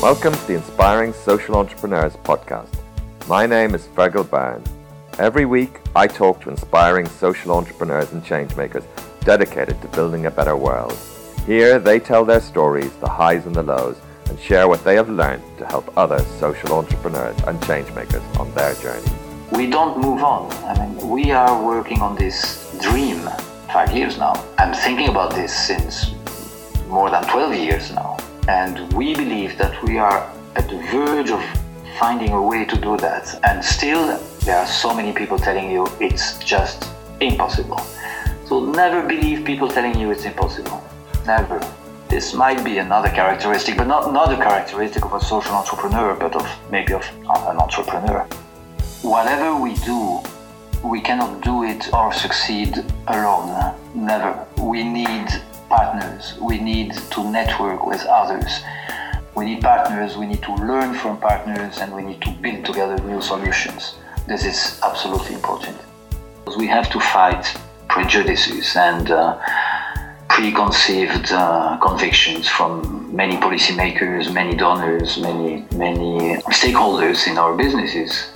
Welcome to the Inspiring Social Entrepreneurs podcast. My name is Fergal Byrne. Every week, I talk to inspiring social entrepreneurs and changemakers dedicated to building a better world. Here, they tell their stories, the highs and the lows, and share what they have learned to help other social entrepreneurs and changemakers on their journey. We don't move on. I mean, we are working on this dream five years now. I'm thinking about this since more than 12 years now. And we believe that we are at the verge of finding a way to do that. And still, there are so many people telling you it's just impossible. So never believe people telling you it's impossible. Never. This might be another characteristic, but not another characteristic of a social entrepreneur, but of maybe of an entrepreneur. Whatever we do, we cannot do it or succeed alone. Never. We need partners. We need to network with others. We need partners, we need to learn from partners, and we need to build together new solutions. This is absolutely important. We have to fight prejudices and uh, preconceived uh, convictions from many policymakers, many donors, many many stakeholders in our businesses.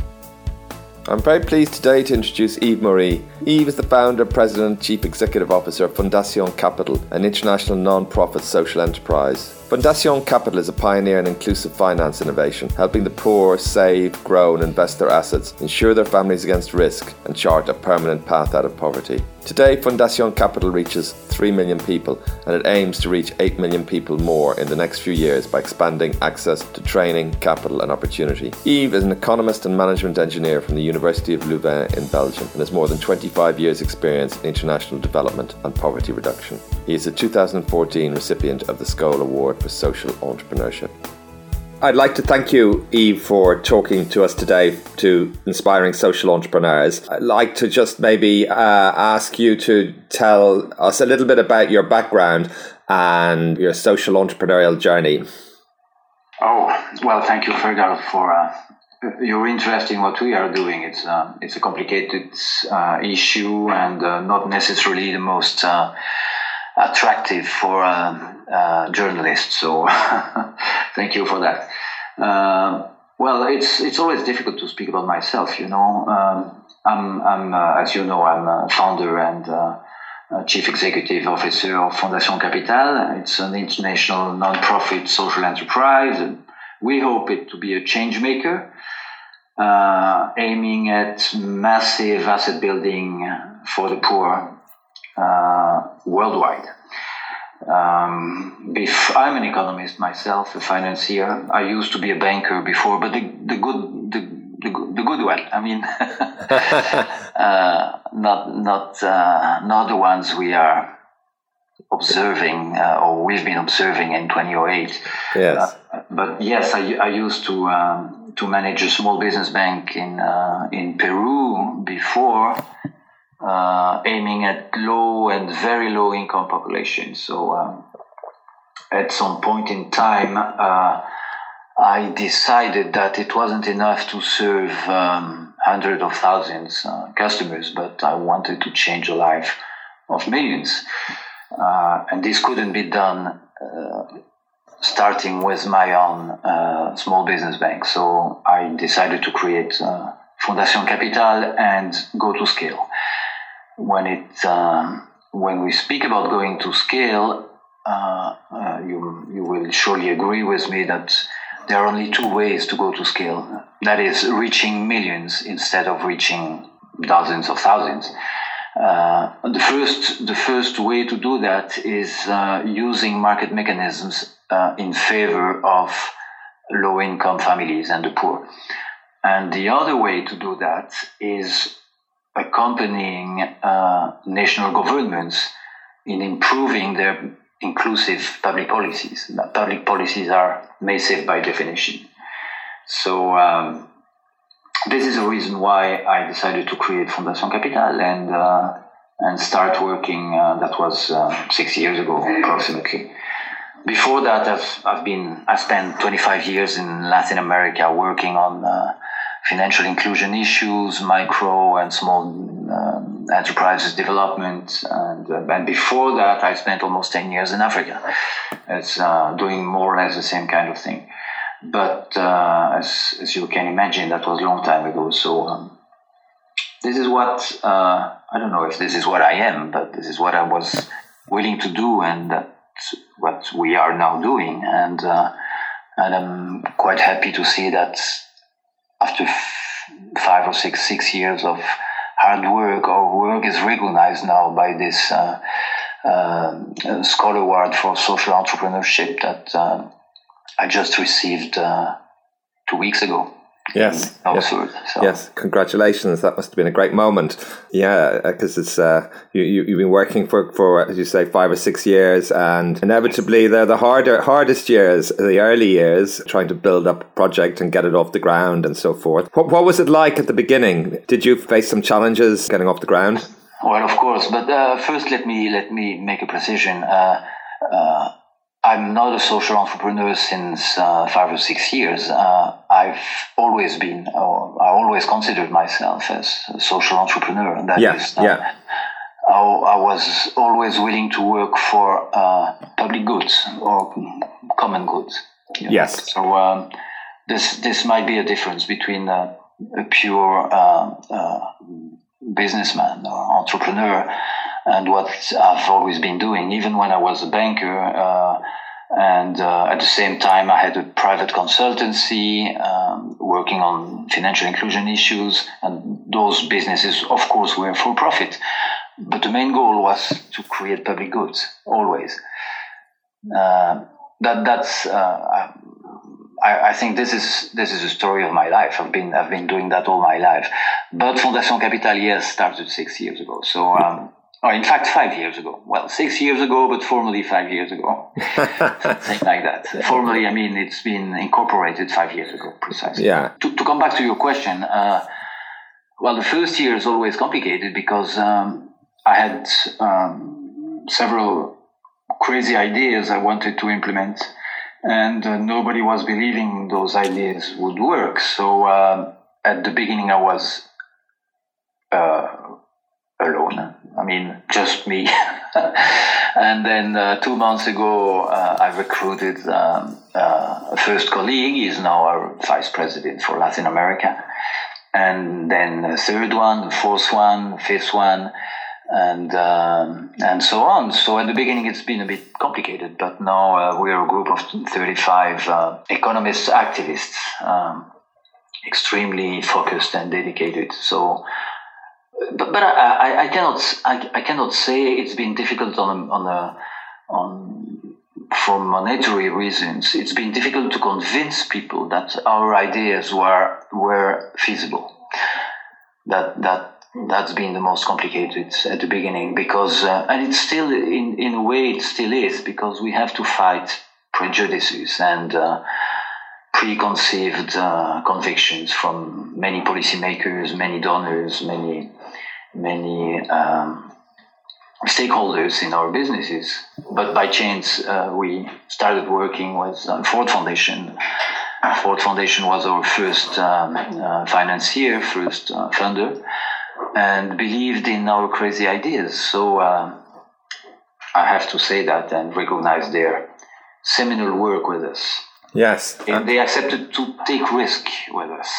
I'm very pleased today to introduce Yves Moury. Yves is the founder, president, chief executive officer of Fundación Capital, an international non-profit social enterprise. Fundación Capital is a pioneer in inclusive finance innovation, helping the poor save, grow, and invest their assets, ensure their families against risk, and chart a permanent path out of poverty. Today, Fundación Capital reaches 3 million people, and it aims to reach 8 million people more in the next few years by expanding access to training, capital, and opportunity. Yves is an economist and management engineer from the University of Louvain in Belgium and has more than 25 years' experience in international development and poverty reduction. He is a 2014 recipient of the Skoll Award for social entrepreneurship. I'd like to thank you, Yves, for talking to us today to inspiring social entrepreneurs. I'd like to just maybe uh, ask you to tell us a little bit about your background and your social entrepreneurial journey. Oh, well, thank you, Fergal, for uh, your interest in what we are doing. It's, uh, it's a complicated uh, issue and uh, not necessarily the most uh, attractive for um, uh, journalists. So thank you for that. Uh, well, it's it's always difficult to speak about myself. You know, um, I'm I'm uh, as you know I'm a founder and uh, chief executive officer of Fundación Capital. It's an international non-profit social enterprise. And we hope it to be a change maker. Uh, aiming at massive asset building for the poor uh, worldwide. Um, if I'm an economist myself, a financier, I used to be a banker before, but the, the good the, the, the good one. I mean, uh, not not uh, not the ones we are observing uh, or we've been observing in 2008. Yes. Uh, but yes, I, I used to um, to manage a small business bank in uh, in Peru before uh, aiming at low and very low income populations. So um, at some point in time, uh, I decided that it wasn't enough to serve um, hundreds of thousands uh, customers, but I wanted to change the life of millions. Uh, and this couldn't be done uh, starting with my own uh, small business bank. So I decided to create Fundación Capital and go to scale when it um, when we speak about going to scale, uh, uh, you you will surely agree with me that there are only two ways to go to scale. That is reaching millions instead of reaching dozens of thousands. Uh, the first the first way to do that is uh, using market mechanisms uh, in favor of low income families and the poor. And the other way to do that is accompanying uh, national governments in improving their inclusive public policies. Public policies are massive by definition. So um, this is the reason why I decided to create Fundación Capital and uh, and start working. Uh, that was uh, six years ago, approximately. Before that, I've I've been I spent 25 years in Latin America working on uh, financial inclusion issues, micro and small um, enterprises development, and uh, and before that, I spent almost ten years in Africa. It's uh, doing more or less the same kind of thing. but uh, as, as you can imagine, that was a long time ago. So um, this is what uh, I don't know if this is what I am, but this is what I was willing to do, and that's what we are now doing. And uh, and I'm quite happy to see that after five or six six years of hard work, our work is recognized now by this uh, uh, Skoll Award for Social Entrepreneurship that uh, I just received uh, two weeks ago. Yes. Yes. so. yes. Congratulations. That must have been a great moment. Yeah, because it's uh, you, you have been working for for as you say five or six years, and inevitably they're the harder hardest years, the early years, trying to build up a project and get it off the ground and so forth. What what was it like at the beginning? Did you face some challenges getting off the ground? Well, of course, but uh, first let me let me make a precision. Uh, uh I'm not a social entrepreneur since uh, five or six years. Uh, I've always been, I always considered myself as a social entrepreneur. And that yeah, is, uh, yeah. I, I, was always willing to work for uh, public goods or common goods. You know? Yes. So um, this this might be a difference between a pure uh, businessman or entrepreneur and what I've always been doing, even when I was a banker. And uh, at the same time, I had a private consultancy um, working on financial inclusion issues, and those businesses, of course, were for profit. But the main goal was to create public goods, always. Uh, that that's uh, I, I, think this is this is a story of my life. I've been I've been doing that all my life. But Fundación Capital, yes, started six years ago. So um, Oh, in fact, five years ago. Well, six years ago, but formally five years ago. Something like that. Formally, I mean, it's been incorporated five years ago, precisely. Yeah. To, to come back to your question, uh, well, the first year is always complicated because um, I had um, several crazy ideas I wanted to implement, and uh, nobody was believing those ideas would work. So uh, at the beginning, I was uh, alone. I mean, just me. and then uh, two months ago, uh, I recruited um, uh, a first colleague. He's now our vice president for Latin America. And then a third one, a fourth one, fifth one, and um, and so on. So at the beginning, it's been a bit complicated, but now uh, we are a group of 35 uh, economists, activists, um, extremely focused and dedicated. So but, but I, I, cannot I, I, cannot say it's been difficult on on a, on for monetary reasons. It's been difficult to convince people that our ideas were were feasible. That that that's been the most complicated at the beginning because uh, and it's still in in a way it still is because we have to fight prejudices and. Uh, preconceived uh, convictions from many policymakers, many donors, many many um, stakeholders in our businesses. But by chance, uh, we started working with uh, Ford Foundation. Ford Foundation was our first um, uh, financier, first uh, funder, and believed in our crazy ideas. So uh, I have to say that and recognize their seminal work with us. Yes. And they accepted to take risk with us.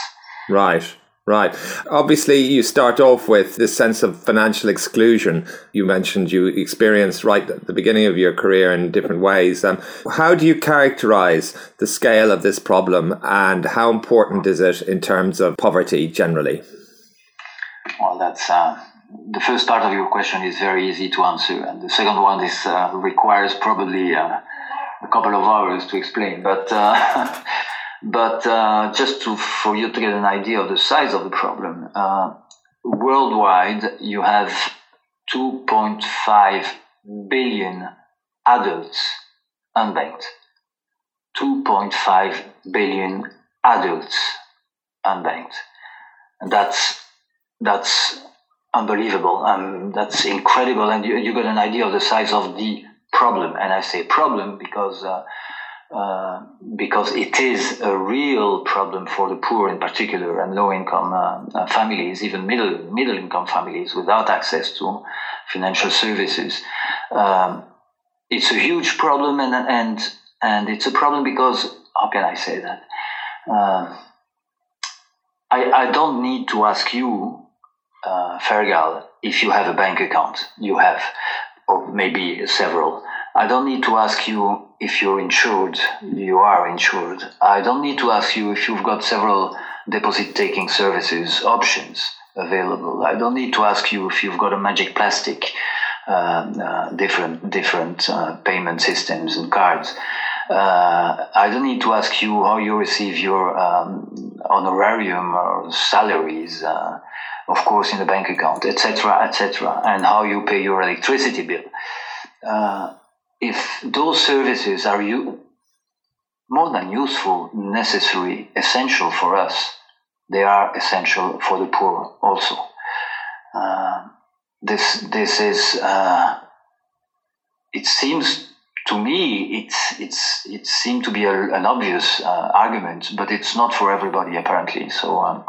Right. Right. Obviously, you start off with this sense of financial exclusion. You mentioned you experienced right at the beginning of your career in different ways. Um, how do you characterize the scale of this problem and how important is it in terms of poverty generally? Well, that's uh, the first part of your question is very easy to answer, and the second one is uh, requires probably uh, a couple of hours to explain. But uh, But uh, just to, for you to get an idea of the size of the problem, uh, worldwide you have 2.5 billion adults unbanked. 2.5 billion adults unbanked. And that's that's unbelievable. Um, that's incredible, and you, you got an idea of the size of the problem. And I say problem because uh, uh, because it is a real problem for the poor in particular and low income uh, uh, families, even middle middle income families without access to financial services. Um, it's a huge problem and and and it's a problem because how can I say that? Uh, I, I don't need to ask you, uh, Fergal, if you have a bank account. You have, or maybe several. I don't need to ask you if you're insured. You are insured. I don't need to ask you if you've got several deposit taking services options available. I don't need to ask you if you've got a magic plastic, uh, uh, different different uh, payment systems and cards. Uh, I don't need to ask you how you receive your um, honorarium or salaries, uh, of course, in the bank account, etc., etc., and how you pay your electricity bill. If those services are you more than useful, necessary, essential for us, they are essential for the poor also. Uh, this this is uh, it seems to me it's it's it seemed to be a, an obvious uh, argument, but it's not for everybody apparently. So um,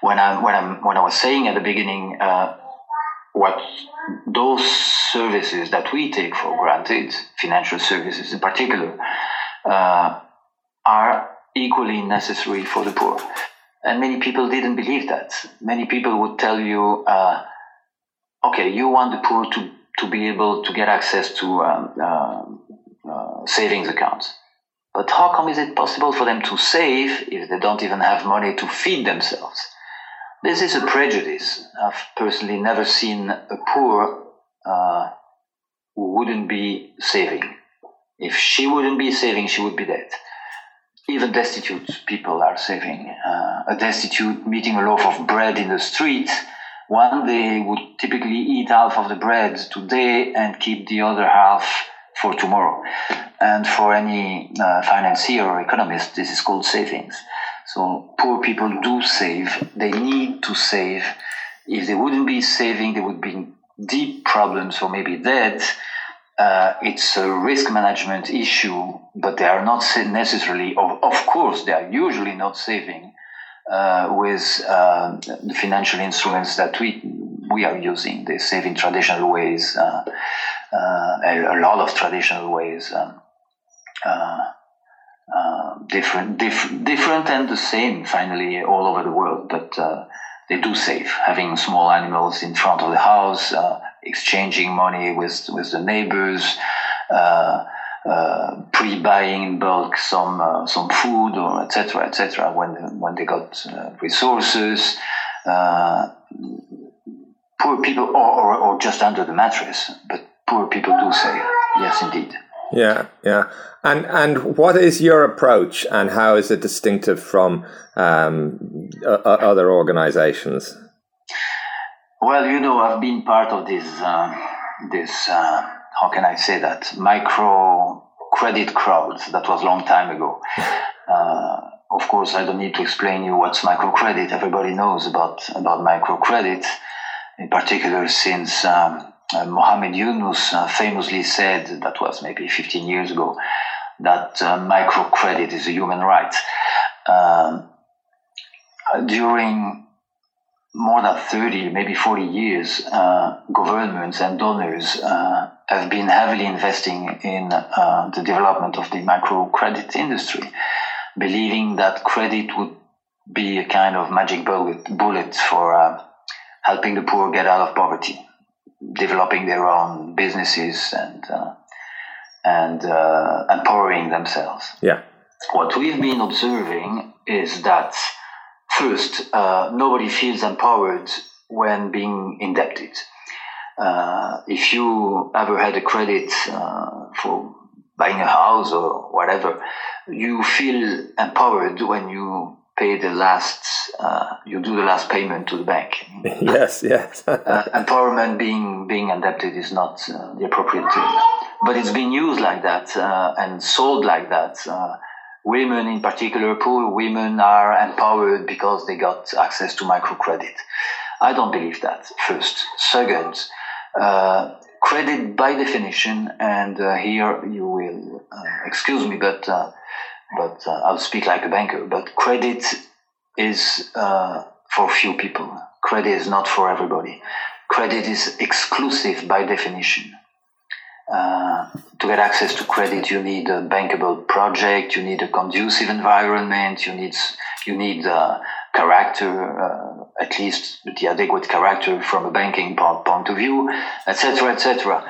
when I when I when I was saying at the beginning uh, what those services that we take for granted, financial services in particular, uh, are equally necessary for the poor. And many people didn't believe that. Many people would tell you, uh, okay, you want the poor to, to be able to get access to um, uh, uh, savings accounts. But how come is it possible for them to save if they don't even have money to feed themselves? This is a prejudice. I've personally never seen a poor uh, who wouldn't be saving. If she wouldn't be saving, she would be dead even destitute people are saving. Uh, a destitute meeting a loaf of bread in the street, one day would typically eat half of the bread today and keep the other half for tomorrow. And for any uh, financier or economist, this is called savings. So poor people do save. They need to save. If they wouldn't be saving, they would be in deep problems or maybe dead uh, it's a risk management issue, but they are not necessarily, of, of course, they are usually not saving uh, with uh, the financial instruments that we we are using. They save in traditional ways, uh, uh, a, a, lot of traditional ways, um, uh, different, diff- different and the same, finally, all over the world, but they do save, having small animals in front of the house, uh, exchanging money with with the neighbors, uh, uh, pre-buying in bulk some uh, some food or etc. etc. When when they got uh, resources, uh, poor people or, or, or just under the mattress, but poor people do save. Yes, indeed. Yeah, yeah. And and what is your approach, and how is it distinctive from um, other organisations? Well, you know, I've been part of this uh, this uh, how can I say that micro credit crowds that was a long time ago. Uh, of course, I don't need to explain you what's microcredit. Everybody knows about about microcredit, in particular since. Um, uh, Mohammed Yunus uh, famously said, that was maybe 15 years ago, that uh, microcredit is a human right. Um, during more than 30, maybe 40 years, uh, governments and donors uh, have been heavily investing in the development of the microcredit industry, believing that credit would be a kind of magic bullet, bullet for helping the poor get out of poverty developing their own businesses and uh, and uh, empowering themselves. Yeah. What we've been observing is that first, uh, nobody feels empowered when being indebted. Uh, if you ever had a credit uh, for buying a house or whatever, you feel empowered when you pay the last, uh, you do the last payment to the bank. yes, yes. uh, empowerment being being indebted is not uh, the appropriate term, but it's been used like that uh, and sold like that. Uh, women, in particular, poor women, are empowered because they got access to microcredit. I don't believe that. First, second. Uh, credit by definition, and here you will excuse me, but but uh, I'll speak like a banker. But credit is uh, for few people. Credit is not for everybody. Credit is exclusive by definition. Uh, to get access to credit, you need a bankable project, you need a conducive environment, you need you need uh, character, uh, at least the adequate character from a banking point of view, etc., etc.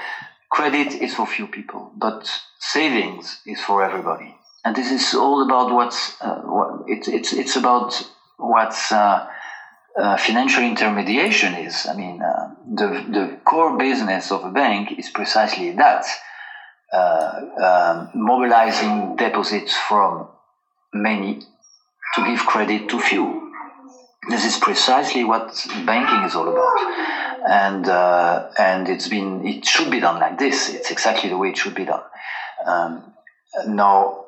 Credit is for few people, but savings is for everybody, and this is all about what's uh, what, it's it's it's about what's uh, uh, financial intermediation is. I mean, uh, the the core business of a bank is precisely that uh, um, mobilizing deposits from many to give credit to few. This is precisely what banking is all about, and uh, and it's been it should be done like this. It's exactly the way it should be done. Um, now,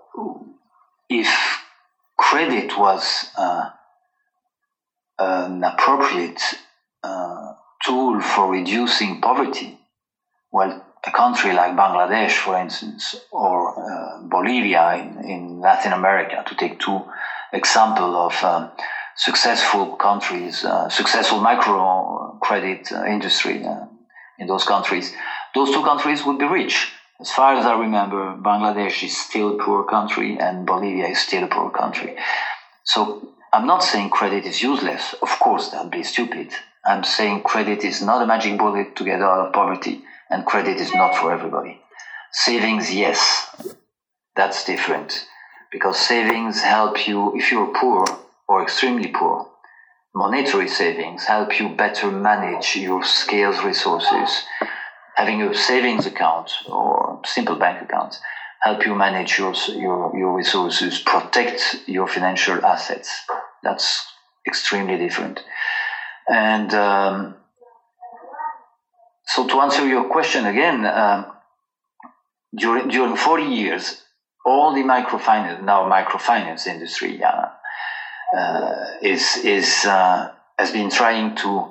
if credit was uh, an appropriate uh, tool for reducing poverty, well, a country like Bangladesh, for instance, or uh, Bolivia in, in, Latin America, to take two examples of um, successful countries, uh, successful microcredit uh, industry in those countries, those two countries would be rich. As far as I remember, Bangladesh is still a poor country and Bolivia is still a poor country. So I'm not saying credit is useless. Of course, that'd be stupid. I'm saying credit is not a magic bullet to get out of poverty and credit is not for everybody. Savings, yes, that's different because savings help you, if you're poor or extremely poor, monetary savings help you better manage your scales resources. Having a savings account or simple bank account help you manage your, your, your resources, protect your financial assets. That's extremely different. And um, so to answer your question again, um, during during 40 years, all the microfinance now microfinance industry uh, uh, is is uh, has been trying to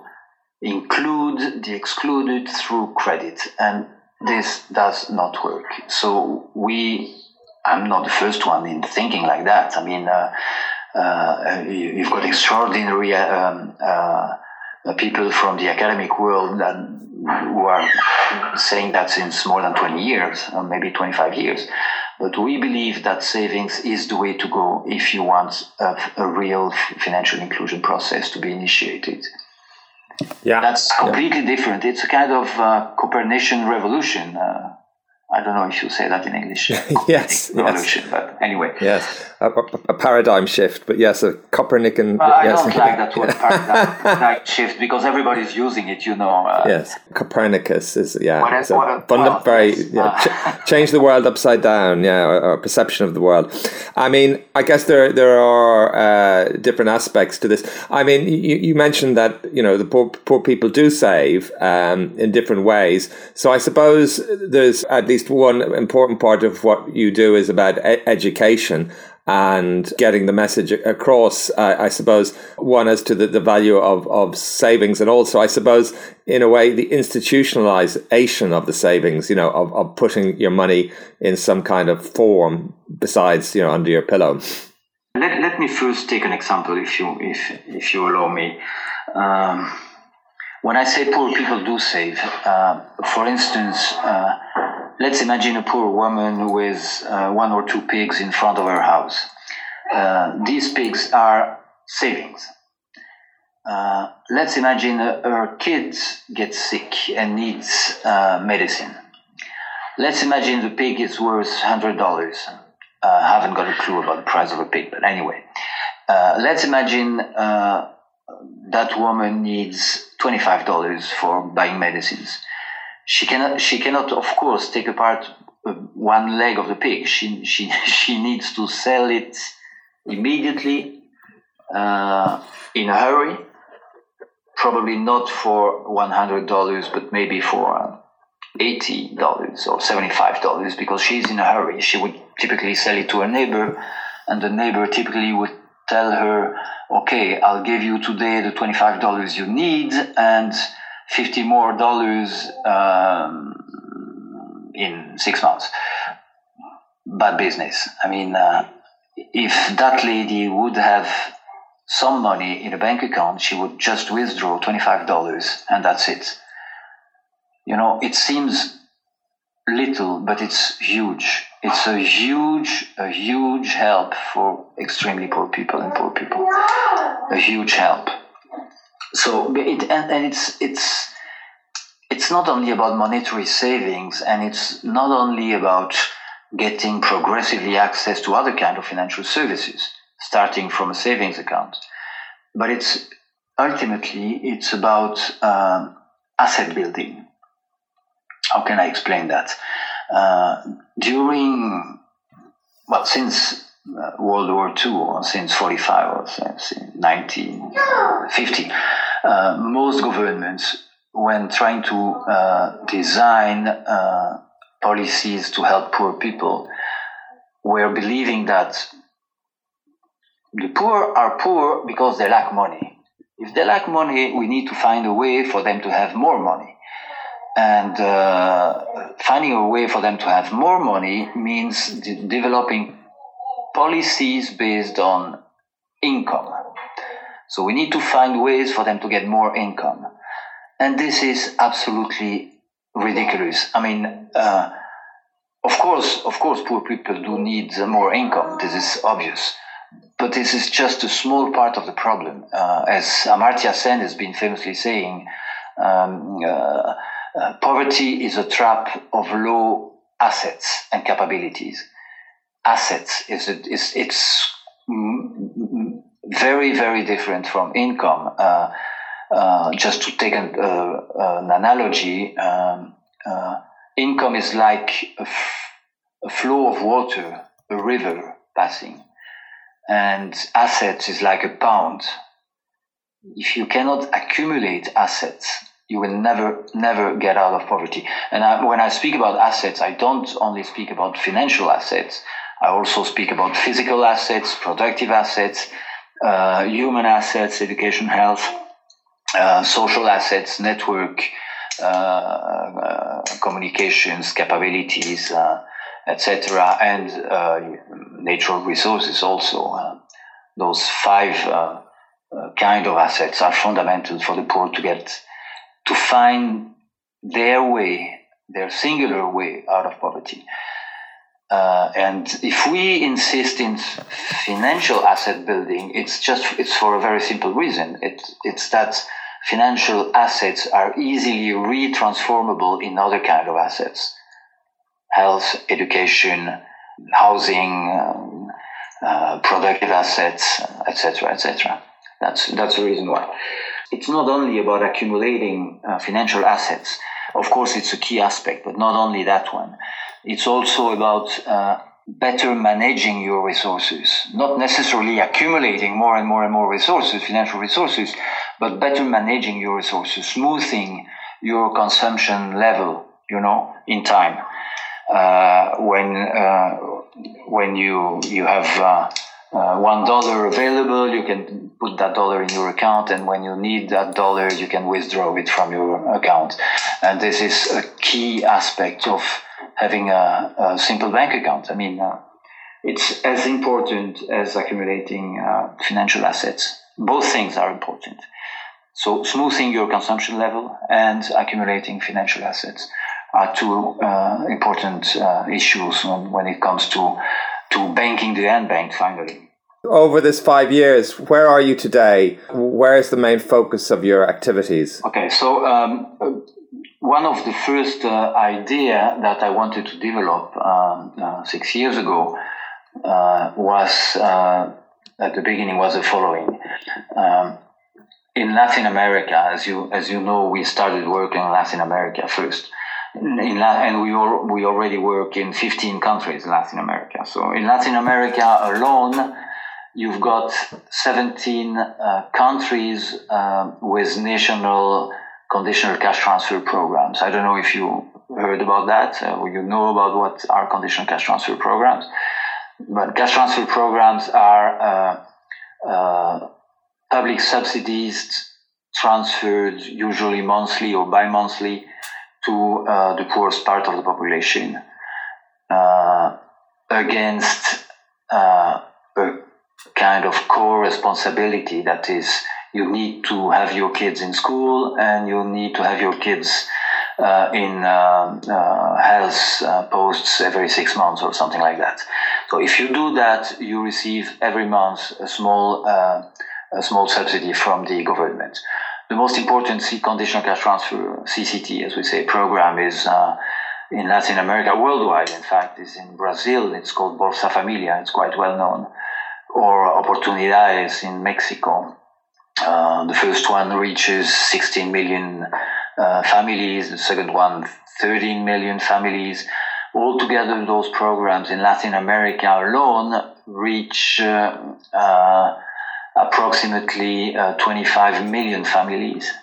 include the excluded through credit, and this does not work. So we, I'm not the first one in thinking like that. I mean, uh, uh, you've got extraordinary um, uh, people from the academic world that who are saying that since more than 20 years, or maybe 25 years. But we believe that savings is the way to go if you want a, a real financial inclusion process to be initiated. Yeah, that's completely yeah. different. It's a kind of uh, Copernican revolution. Uh, I don't know if you say that in English. yes, revolution, yes. but anyway. Yes, a, a, paradigm shift, but yes, a Copernican. Uh, yes. I don't like that word paradigm shift because everybody's using it, you know. Uh, yes, Copernicus is yeah, what is, what a, well, very yeah, ch- change the world upside down, yeah, or, or, perception of the world. I mean, I guess there there are uh, different aspects to this. I mean, you, you mentioned that you know the poor poor people do save um, in different ways, so I suppose there's at least one important part of what you do is about e- education and getting the message across, uh, I suppose, one as to the, the value of, of savings and also, I suppose, in a way, the institutionalization of the savings, you know, of, of putting your money in some kind of form besides, you know, under your pillow. Let, let me first take an example, if you, if, if you allow me. Um, when I say poor people do save, uh, for instance, uh, let's imagine a poor woman with uh, one or two pigs in front of her house. Uh, these pigs are savings. Uh, let's imagine her kids get sick and needs uh, medicine. Let's imagine the pig is worth hundred dollars. I uh, haven't got a clue about the price of a pig, but anyway, uh, let's imagine that woman needs twenty-five dollars for buying medicines she cannot she cannot of course take apart uh, one leg of the pig. She she she needs to sell it immediately uh, in a hurry. Probably not for $100 but maybe for $80 or $75 because she's in a hurry. She would typically sell it to a neighbor and the neighbor typically would tell her okay i'll give you today the $25 you need and 50 more dollars um, in six months. Bad business. I mean, uh, if that lady would have some money in a bank account, she would just withdraw $25 and that's it. You know, it seems little, but it's huge. It's a huge, a huge help for extremely poor people and poor people. A huge help. So it and, and it's it's it's not only about monetary savings, and it's not only about getting progressively access to other kind of financial services, starting from a savings account, but it's ultimately it's about um, asset building how can I explain that? Uh, during, well, since World War II, or since 45, or since 1950, uh, most governments, when trying to uh, design uh, policies to help poor people, were believing that the poor are poor because they lack money. If they lack money, we need to find a way for them to have more money. And uh, finding a way for them to have more money means de- developing policies based on income. So we need to find ways for them to get more income. And this is absolutely ridiculous. I mean, uh, of course, of course, poor people do need more income. This is obvious. But this is just a small part of the problem. Uh, as Amartya Sen has been famously saying, um, uh, uh, poverty is a trap of low assets and capabilities. Assets is, a, is it's very very different from income. Uh, uh, just to take an, uh, an analogy, um, uh, income is like a, f- a flow of water, a river passing, and assets is like a pound. If you cannot accumulate assets, you will never, never get out of poverty. And I, when I speak about assets, I don't only speak about financial assets. I also speak about physical assets, productive assets, uh, human assets, education, health, uh, social assets, network, uh, uh communications, capabilities, uh, etc., and uh, natural resources also. those five kind of assets are fundamental for the poor to get to find their way, their singular way out of poverty. Uh, and if we insist in financial asset building, it's just it's for a very simple reason. It, it's that financial assets are easily retransformable in other kind of assets, health, education, housing, um, uh, productive assets, etc., etc. That's that's the reason why it's not only about accumulating uh, financial assets. Of course, it's a key aspect, but not only that one. It's also about uh, better managing your resources, not necessarily accumulating more and more and more resources, financial resources, but better managing your resources, smoothing your consumption level, you know, in time. Uh, when uh, when you you have uh, uh, one dollar available, you can put that dollar in your account, and when you need that dollar, you can withdraw it from your account. And this is a key aspect of having a, a simple bank account. I mean, uh, it's as important as accumulating uh, financial assets. Both things are important. So, smoothing your consumption level and accumulating financial assets are two uh, important uh, issues when, when it comes to to banking the unbanked finally. Over this five years, where are you today? Where is the main focus of your activities? Okay, so um, one of the first uh, idea that I wanted to develop um, uh, six years ago uh, was uh, at the beginning was the following. Um, in Latin America, as you as you know, we started working in Latin America first in La- and we al- we already work in 15 countries in Latin America. So in Latin America alone, you've got 17 uh, countries uh, with national conditional cash transfer programs. I don't know if you heard about that uh, or you know about what are conditional cash transfer programs. But cash transfer programs are uh, uh, public subsidies transferred usually monthly or bi-monthly to uh, the poorest part of the population uh, against a kind of core responsibility that is you need to have your kids in school and you need to have your kids uh, in uh, uh, health uh, posts every six months or something like that. So if you do that, you receive every month a small a small subsidy from the government. The most important conditional cash transfer CCT, as we say, program is in Latin America, worldwide, in fact, is in Brazil. It's called Bolsa Familia. It's quite well known. Or Oportunidades in Mexico. Uh, the first one reaches 16 million uh, families, the second one 13 million families. Altogether, those programs in Latin America alone reach uh, uh approximately uh, 25 million families.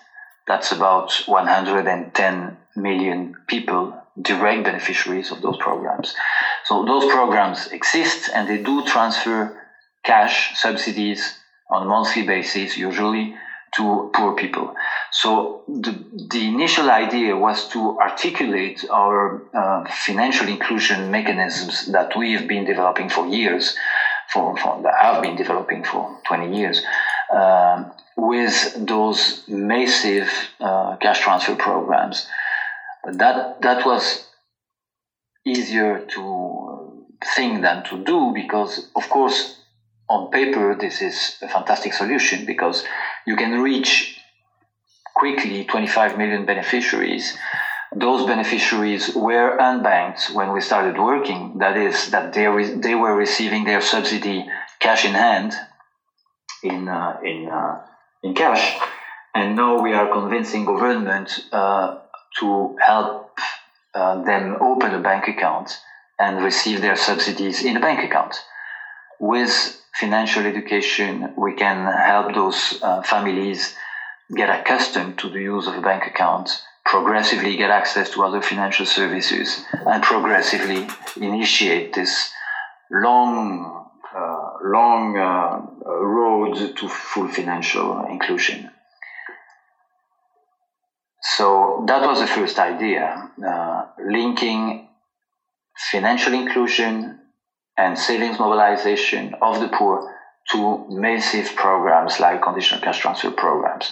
That's about 110 million people direct beneficiaries of those programs. So those programs exist and they do transfer cash subsidies on monthly basis, usually to poor people. So the, the initial idea was to articulate our uh, financial inclusion mechanisms that we have been developing for years, for, for that have been developing for 20 years, uh, with those massive uh, cash transfer programs but that that was easier to think than to do because, of course, on paper this is a fantastic solution because you can reach quickly 25 million beneficiaries. Those beneficiaries were unbanked when we started working. That is, that they, re- they were receiving their subsidy cash in hand, in uh, in uh, in cash, and now we are convincing government uh, to help uh, them open a bank account and receive their subsidies in a bank account. With financial education, we can help those uh, families get accustomed to the use of a bank account, progressively get access to other financial services, and progressively initiate this long, uh, long uh, road to full financial inclusion. So that was the first idea, uh, linking financial inclusion and savings mobilization of the poor to massive programs like conditional cash transfer programs.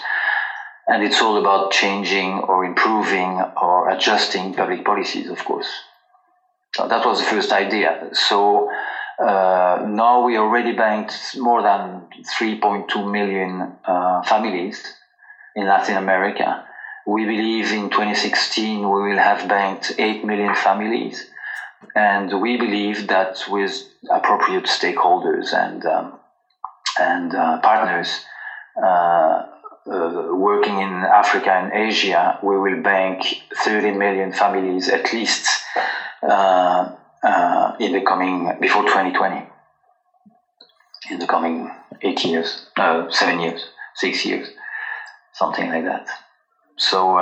And it's all about changing or improving or adjusting public policies, of course. So that was the first idea. So uh, now we already banked more than 3.2 million uh, families in Latin America we believe in 2016 we will have banked 8 million families. And we believe that with appropriate stakeholders and, um, and uh, partners uh, uh, working in Africa and Asia, we will bank 30 million families at least uh, uh, in the coming, before 2020, in the coming eight years, seven years, six years, something like that. So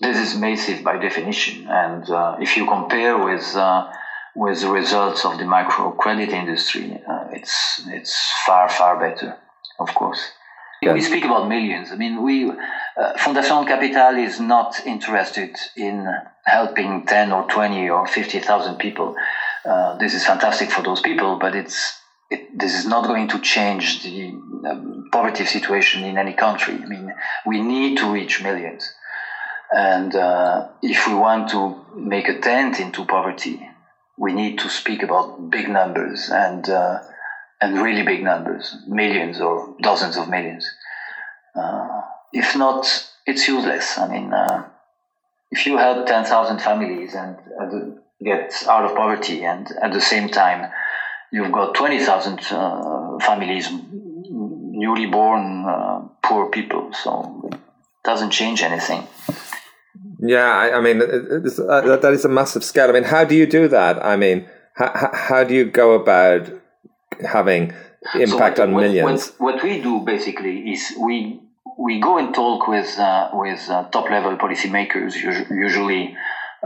this is massive by definition, and uh, if you compare with uh, with the results of the microcredit industry, uh, it's it's far far better, of course. Yeah. We speak about millions. I mean, we uh, Fundación Capital is not interested in helping ten or twenty or fifty thousand people. Uh, this is fantastic for those people, but it's it, this is not going to change the um, poverty situation in any country. I mean, we need to reach millions. And uh, if we want to make a dent into poverty, we need to speak about big numbers and, uh, and really big numbers, millions or dozens of millions. Uh, if not, it's useless. I mean, uh, if you help 10,000 families and get out of poverty and at the same time you've got 20,000 uh, families, newly born uh, poor people. So it doesn't change anything. Yeah, I, I mean, uh, that is a massive scale. I mean, how do you do that? I mean, how, how do you go about having impact so what, on millions? What, what, we do basically is we we go and talk with uh, with uh, top level policymakers, usually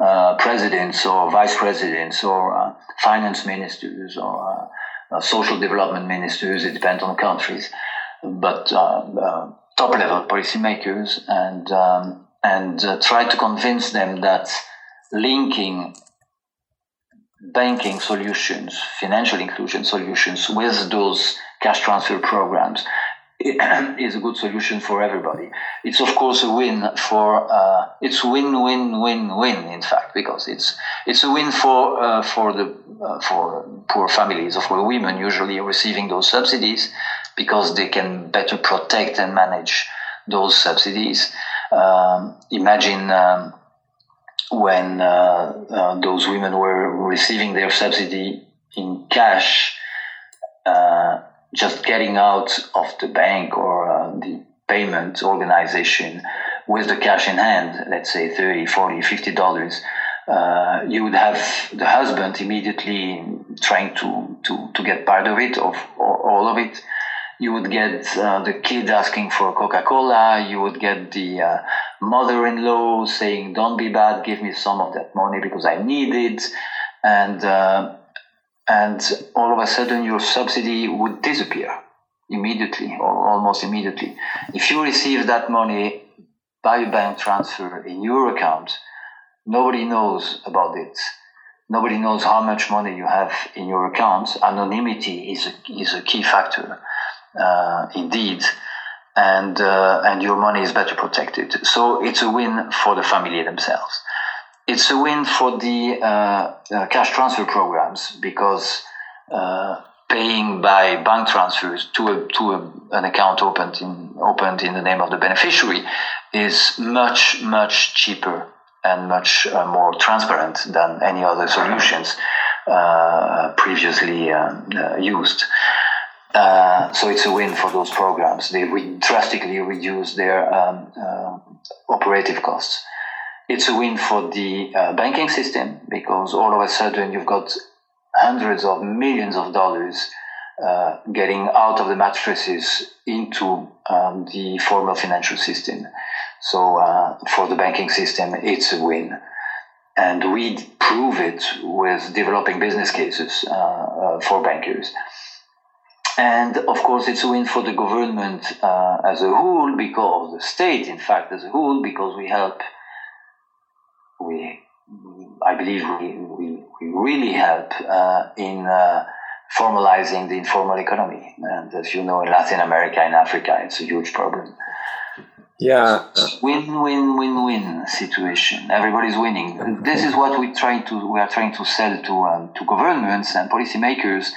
uh, presidents or vice presidents or uh, finance ministers or uh, social development ministers. It depends on countries, but top level policymakers and um, and try to convince them that linking banking solutions, financial inclusion solutions with those cash transfer programs is a good solution for everybody. It's of course a win for uh, it's win win win win in fact because it's it's a win for uh, for the uh, for poor families or for women usually receiving those subsidies because they can better protect and manage those subsidies. Um, imagine. Um, when uh, uh, those women were receiving their subsidy in cash, uh, just getting out of the bank or uh, the payment organization with the cash in hand, let's say 30, 40, 50 dollars, uh, you would have the husband immediately trying to, to, to get part of it or, or all of it. You would get uh, the kid asking for Coca Cola. You would get the uh, mother in law saying, Don't be bad, give me some of that money because I need it. And uh, and all of a sudden your subsidy would disappear immediately or almost immediately. If you receive that money by a bank transfer in your account, nobody knows about it. Nobody knows how much money you have in your account. Anonymity is a, is a key factor, uh, indeed, and uh, and your money is better protected. So it's a win for the family themselves it's a win for the uh, uh, cash transfer programs because uh, paying by bank transfers to a, to a, an account opened in opened in the name of the beneficiary is much much cheaper and much uh, more transparent than any other solutions previously uh, so it's a win for those programs. They re- drastically reduce their um, operative costs it's a win for the uh, banking system because all of a sudden you've got hundreds of millions of dollars uh, getting out of the mattresses into um, the formal financial system. So uh, for the banking system, it's a win. And we prove it with developing business cases uh, uh, for bankers. And of course, it's a win for the government uh, as a whole because the state, in fact, as a whole, because we help we, I believe we, we, we really help uh, in uh, formalizing the informal economy. And as you know, in Latin America and Africa, it's a huge problem. Yeah. win, win, win, win situation. Everybody's winning. This is what we try to we are trying to sell to um, to governments and policymakers.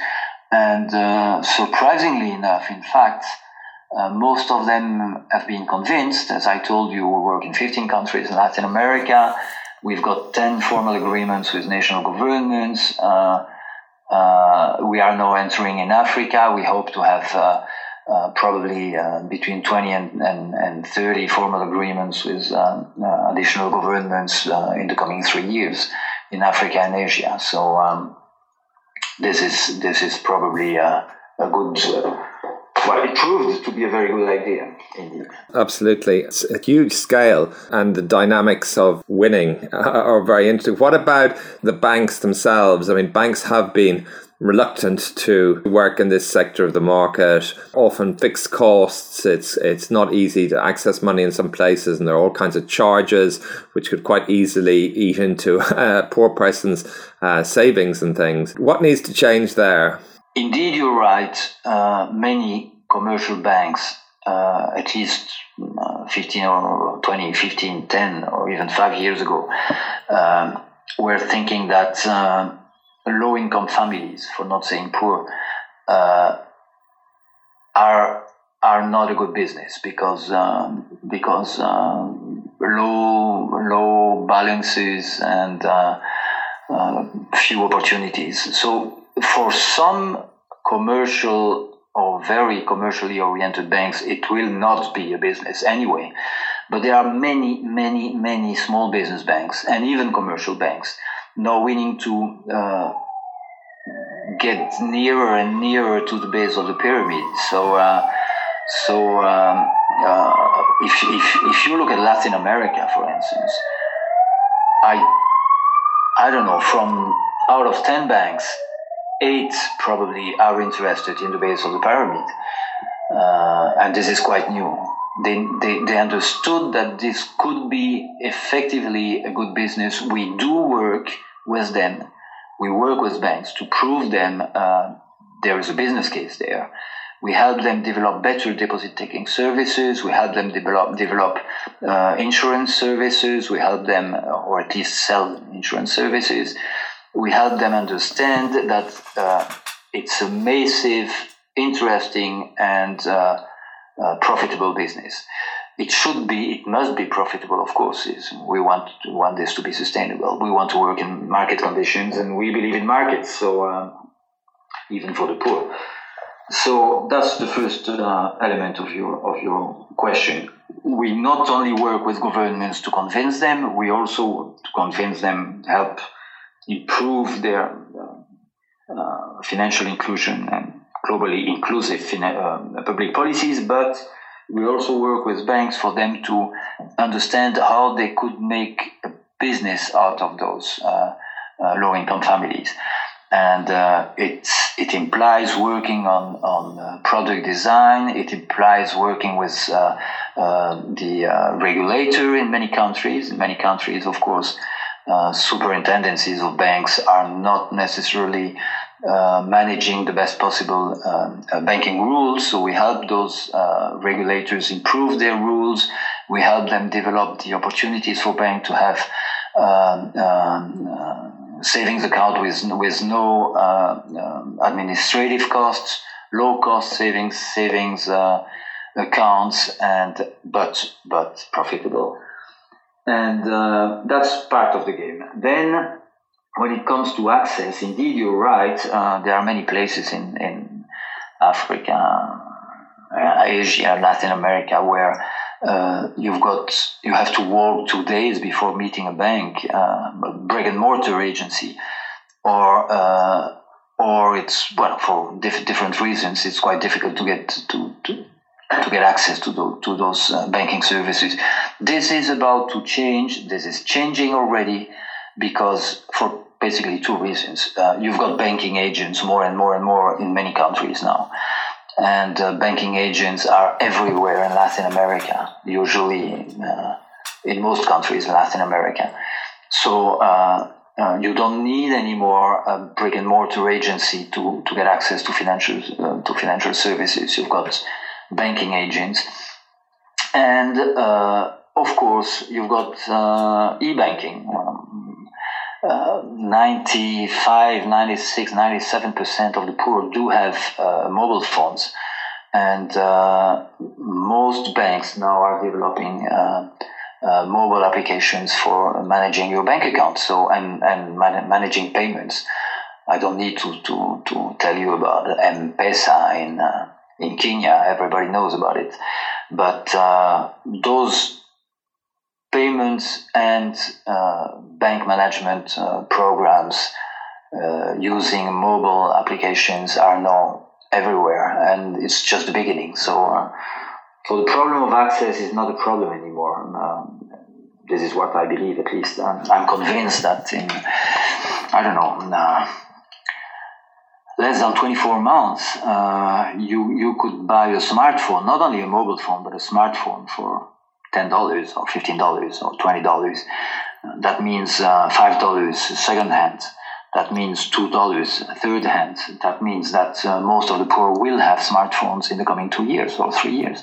And uh, surprisingly enough, in fact, uh, most of them have been convinced. As I told you, we work in 15 countries in Latin America. We've got 10 formal agreements with national governments. Uh, uh, we are now entering in Africa. We hope to have uh, uh probably between 20 and, and, and, 30 formal agreements with additional governments in the coming three years in Africa and Asia. So um, this is this is probably a, a good uh, well, it proved to be a very good idea, indeed. Absolutely. It's a huge scale, and the dynamics of winning are very interesting. What about the banks themselves? I mean, banks have been reluctant to work in this sector of the market. Often fixed costs it's it's not easy to access money in some places and there are all kinds of charges which could quite easily eat into a poor person's uh, savings and things. What needs to change there? Indeed, you're right. Uh, many commercial banks, uh, at least uh, 15 or 20, 15, 10, or even five years ago, um, were thinking that uh, low income families, for not saying poor, uh, are are not a good business because um, because um, low low balances and uh, few opportunities. So for some commercial or very commercially oriented banks, it will not be a business anyway. But there are many, many, many small business banks and even commercial banks now willing to uh, get nearer and nearer to the base of the pyramid. So, uh, so um, uh, if, if, if you look at Latin America, for instance, I, I don't know, from out of 10 banks, eight probably are interested in the base of the pyramid. Uh, and this is quite new. They, they, they understood that this could be effectively a good business. We do work with them. We work with banks to prove them uh, there is a business case there. We help them develop better deposit taking services. We help them develop develop uh, insurance services. We help them, uh, or at least sell insurance services. We help them understand that uh, it's a massive, interesting, and uh, uh, profitable business. It should be, it must be profitable, of course. We want to, want this to be sustainable. We want to work in market conditions, and we believe in markets. So um, even for the poor. So that's the first uh, element of your of your question. We not only work with governments to convince them, we also to convince them help improve their uh, uh, financial inclusion and globally inclusive uh, public policies. But we also work with banks for them to understand how they could make a business out of those uh, uh, low income families and uh, it it implies working on on uh, product design. It implies working with uh, uh the regulator in many countries. In many countries, of course, superintendencies of banks are not necessarily managing the best possible um, banking rules. So we help those regulators improve their rules. We help them develop the opportunities for banks to have. Um, um savings account with with no uh, um, administrative costs, low cost savings savings uh, accounts, and but but profitable, and uh, that's part of the game. Then, when it comes to access, indeed you're right. Uh, there are many places in in Africa, uh, Asia, Latin America where uh, you've got you have to walk two days before meeting a bank, uh, a brick and mortar agency, or uh, or it's well for diff- different reasons it's quite difficult to get to to, to get access to those to those uh, banking services. This is about to change. This is changing already because for basically two reasons. Uh, you've got banking agents more and more and more in many countries now and uh, banking agents are everywhere in Latin America, usually uh, in most countries in Latin America. So uh, uh you don't need anymore a brick and mortar agency to, to get access to financial uh, to financial services. You've got banking agents, and uh, of course you've got e-banking. Um, uh, 95, 96, 97% of the poor do have uh, mobile phones. And uh, most banks now are developing uh, uh, mobile applications for managing your bank account so and, and man- managing payments. I don't need to, to, to tell you about M-Pesa in, uh, in Kenya. Everybody knows about it. But those payments and uh, bank management uh, programs uh, using mobile applications are now everywhere, and it's just the beginning. So, so the problem of access is not a problem anymore. Um, this is what I believe, at least. I'm, I'm convinced that in I don't know. Uh, less than 24 months, uh, you you could buy a smartphone, not only a mobile phone, but a smartphone for ten dollars or fifteen dollars or twenty dollars. That means uh, five dollars second hand. That means two dollars third hand. That means that uh, most of the poor will have smartphones in the coming two years or three years.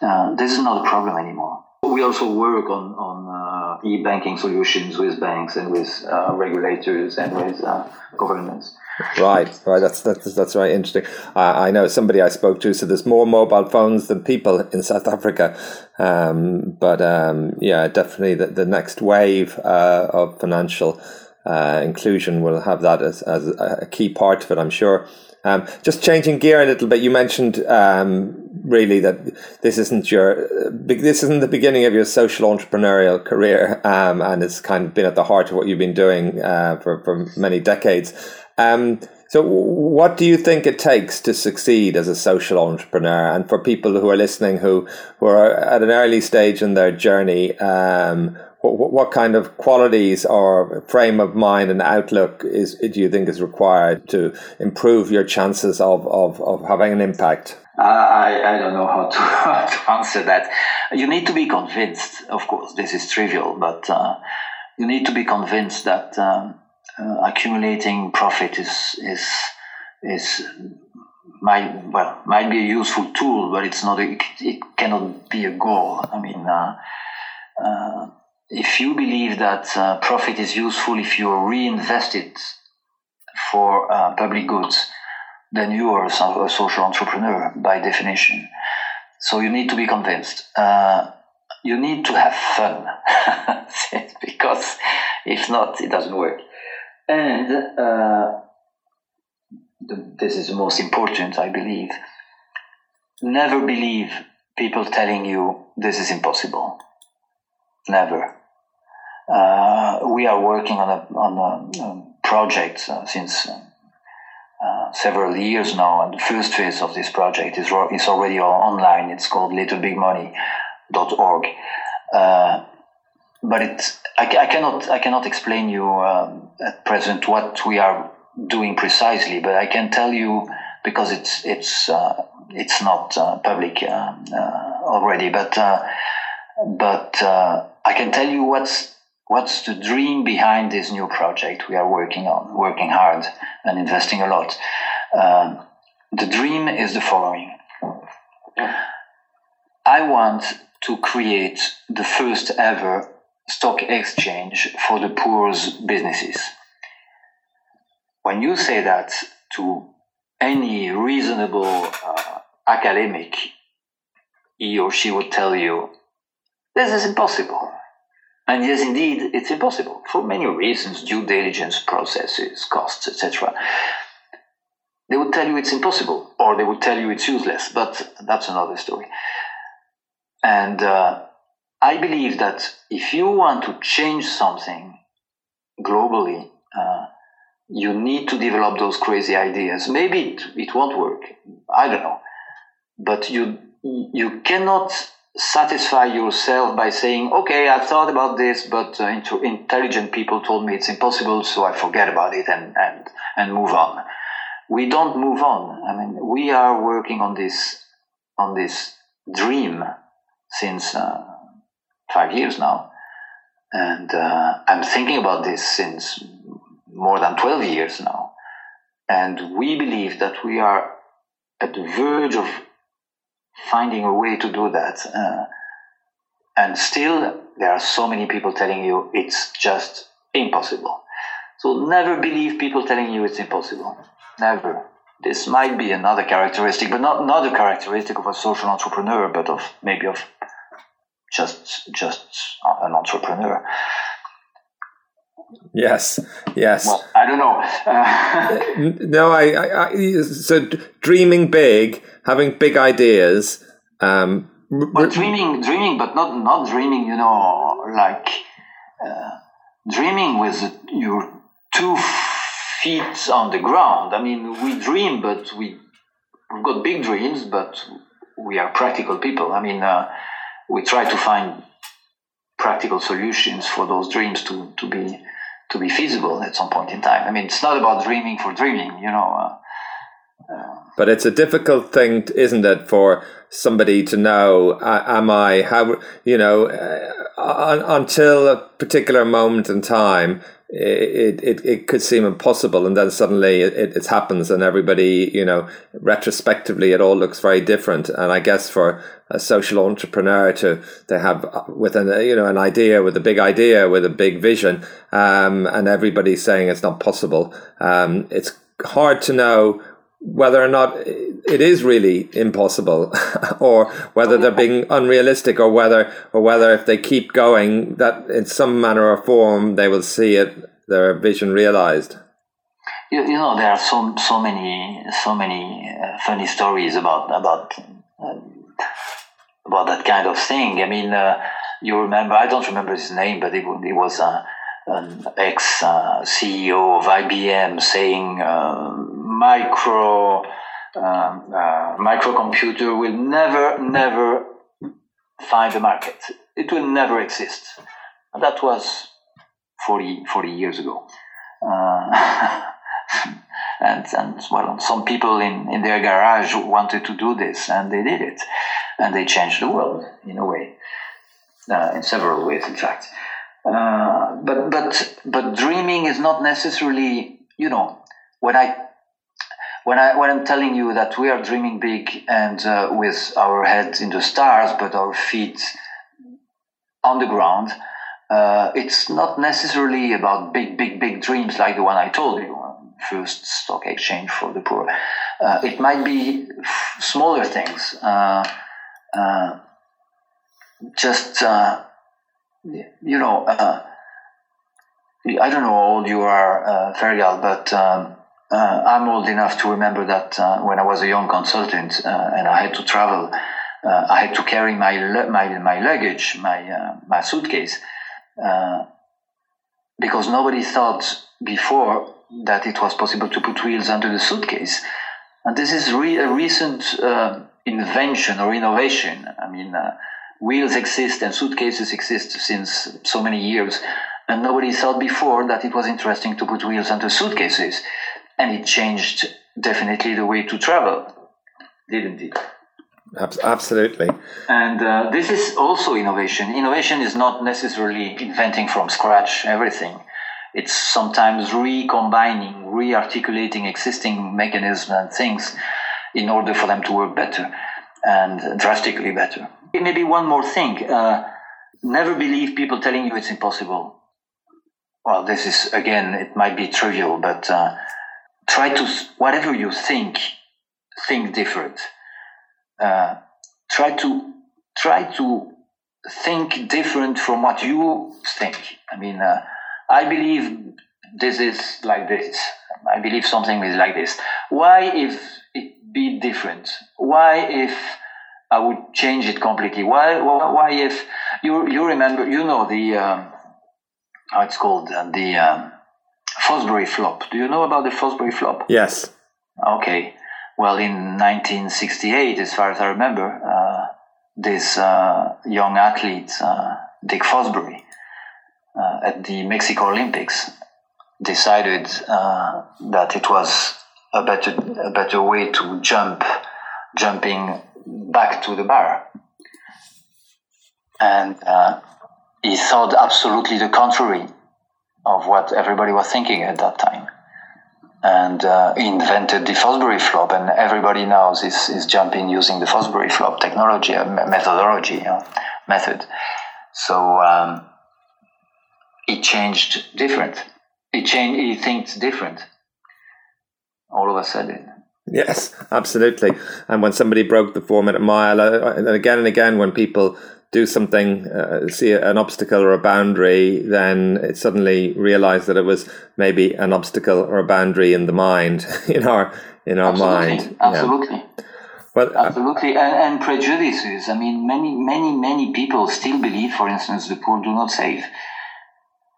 Uh, this is not a problem anymore. We also work on on uh, e-banking solutions with banks and with uh, regulators and with uh, governments. Right, right. That's that's that's very interesting. Uh, I know somebody I spoke to. So there's more mobile phones than people in South Africa, um, but um, yeah, definitely the, the next wave uh, of financial uh, inclusion will have that as, as a key part of it. I'm sure. Um, just changing gear a little bit, you mentioned um, really that this isn't your this isn't the beginning of your social entrepreneurial career, um, and it's kind of been at the heart of what you've been doing uh, for for many decades. Um, so, what do you think it takes to succeed as a social entrepreneur? And for people who are listening who, who are at an early stage in their journey, um, what, what, kind of qualities or frame of mind and outlook is do you think is required to improve your chances of, of, of having an impact? I, I don't know how to, how to answer that. You need to be convinced, of course, this is trivial, but uh, you need to be convinced that. Um, uh, accumulating profit is is is might well might be a useful tool, but it's not. A, it, cannot be a goal. I mean, uh, uh, if you believe that uh, profit is useful if you reinvest it for uh, public goods, then you are a social entrepreneur by definition. So you need to be convinced. Uh, you need to have fun because if not, it doesn't work. And uh, the, this is the most important, I believe. Never believe people telling you this is impossible. Never. Uh, we are working on a, on a, a project uh, since uh, several years now, and the first phase of this project is, ro- is already online. It's called littlebigmoney.org. Uh, but it's I, I, cannot I cannot explain you um, at present what we are doing precisely, but I can tell you because it's it's uh, it's not uh, public uh, uh already. But uh, but uh, I can tell you what's what's the dream behind this new project we are working on, working hard and investing a lot. Um, the dream is the following. I want to create the first ever stock exchange for the poor's businesses. When you say that to any reasonable uh, academic, he or she would tell you, this is impossible. And yes, indeed, it's impossible for many reasons, due diligence processes, costs, etc. They would tell you it's impossible, or they would tell you it's useless, but that's another story. And uh, I believe that if you want to change something globally, uh, you need to develop those crazy ideas. Maybe it, it won't work. I don't know. But you, you cannot satisfy yourself by saying, okay, I thought about this, but uh, intelligent people told me it's impossible, so I forget about it and, and, and move on. We don't move on. I mean, we are working on this, on this dream since uh, five years now. And uh, I'm thinking about this since more than 12 years now. And we believe that we are at the verge of finding a way to do that. Uh, and still, there are so many people telling you it's just impossible. So never believe people telling you it's impossible. Never. This might be another characteristic, but not, not a characteristic of a social entrepreneur, but of maybe of just just an entrepreneur. Yes, yes. Well, I don't know. Uh, no, I, I, I, so dreaming big, having big ideas. Um, but dreaming, dreaming, but not not dreaming. You know, like uh, dreaming with your two feet on the ground. I mean, we dream, but we we've got big dreams, but we are practical people. I mean, uh, we try to find practical solutions for those dreams to, to be to be feasible at some point in time. I mean, it's not about dreaming for dreaming, you know. Uh, uh, but it's a difficult thing, isn't it, for somebody to know, uh, am I, how, you know, uh, until a particular moment in time, it, it, it could seem impossible and then suddenly it, it happens and everybody you know retrospectively it all looks very different. And i guess for a social entrepreneur to to have uh, with an you know an idea with a big idea with a big vision um, and everybody saying it's not possible um, it's hard to know whether or not it is really impossible or whether they're being unrealistic or whether or whether if they keep going that in some manner or form they will see it their vision realized. You, you know there are so so many so many uh, funny stories about about uh, about that kind of thing. I mean uh, you remember i don't remember his name but it, it was uh, an ex uh, CEO of IBM saying uh, micro um, uh, microcomputer will never never find a market. It will never exist. And that was 40, 40 years ago. Uh, and, and well, some people in, in their garage wanted to do this, and they did it, and they changed the world in a way, uh, in several ways, in fact. Uh, but but but dreaming is not necessarily you know when I when I when I'm telling you that we are dreaming big and uh, with our heads in the stars, but our feet on the ground, uh, it's not necessarily about big, big, big dreams like the one I told you. First stock exchange for the poor. Uh, it might be f- smaller things. Uh, uh, just uh, you know, I don't know how old you are, uh, Fergal, but um, uh, I'm old enough to remember that uh, when I was a young consultant uh, and I had to travel, uh, I had to carry my my my luggage, my uh, my suitcase, because nobody thought before that it was possible to put wheels under the suitcase, and this is re- a recent invention or innovation. I mean, wheels exist and suitcases exist since so many years, and nobody thought before that it was interesting to put wheels under suitcases and it changed definitely the way to travel, didn't it? Absolutely. And uh, this is also innovation. Innovation is not necessarily inventing from scratch everything. It's sometimes recombining, rearticulating existing mechanisms and things in order for them to work better and drastically better. Maybe one more thing. Uh, never believe people telling you it's impossible. Well, this is, again, it might be trivial, but uh, try to whatever you think think different. Uh, try to try to think different from what you think. I mean uh, i believe this is like this. I believe something is like this. Why if it be different? Why if i would change it completely? Why why if you you remember you know the um, how it's called uh, the um, Fosbury flop. Do you know about the Fosbury flop? Yes. Okay. Well, in 1968, as far as I remember, uh, this uh, young athlete, uh, Dick Fosbury, uh, at the Mexico Olympics, decided uh, that it was a better a better way to jump, jumping back to the bar, and uh, he thought absolutely the contrary of what everybody was thinking at that time. And uh, invented the Fosbury flop, and everybody now is, is jumping using the Fosbury flop technology, uh, methodology, you know, method. So um, it changed different. It changed. It thinks different. All of a sudden. Yes, absolutely. And when somebody broke the four minute mile, uh, and again and again, when people do something, uh, see an obstacle or a boundary, then it suddenly realize that it was maybe an obstacle or a boundary in the mind, in our in our absolutely, mind. Absolutely. Yeah. Well, uh, absolutely, and, and, prejudices. I mean, many, many, many people still believe, for instance, the poor do not save.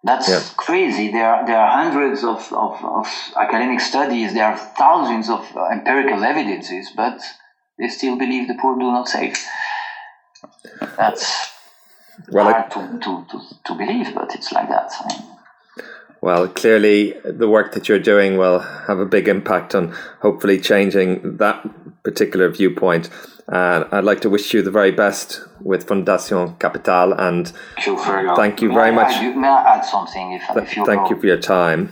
That's yeah. crazy. There are there are hundreds of, of, of academic studies. There are thousands of empirical evidences, but they still believe the poor do not save that's well, hard to, to, to, to believe, but it's like that. I mean, well, clearly, the work that you're doing will have a big impact on hopefully changing that particular viewpoint. And I'd like to wish you the very best with Fundación Capital. And thank you very, thank you very much. I, may I add something? If, Th- if you thank you for your time.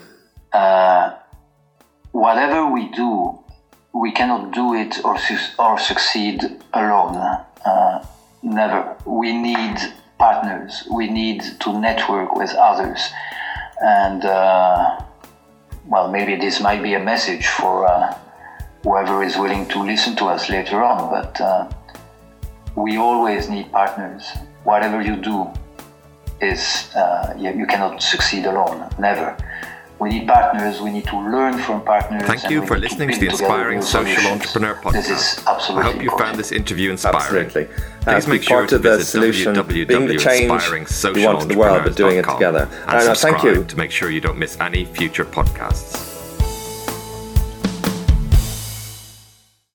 Uh, whatever we do, we cannot do it or, su- or succeed alone. Uh, Never. We need partners. We need to network with others. And, uh, well, maybe this might be a message for uh, whoever is willing to listen to us later on, but uh, we always need partners. Whatever you do is, uh, you, you cannot succeed alone. Never. We need partners. We need to learn from partners. Thank you for listening to, to the Inspiring Social Entrepreneur podcast. This is absolutely. I hope you important. found this interview inspiring. Absolutely. Please make sure to the visit solution, being the change we want the world, but doing it together. And no, no, thank you. to make sure you don't miss any future podcasts.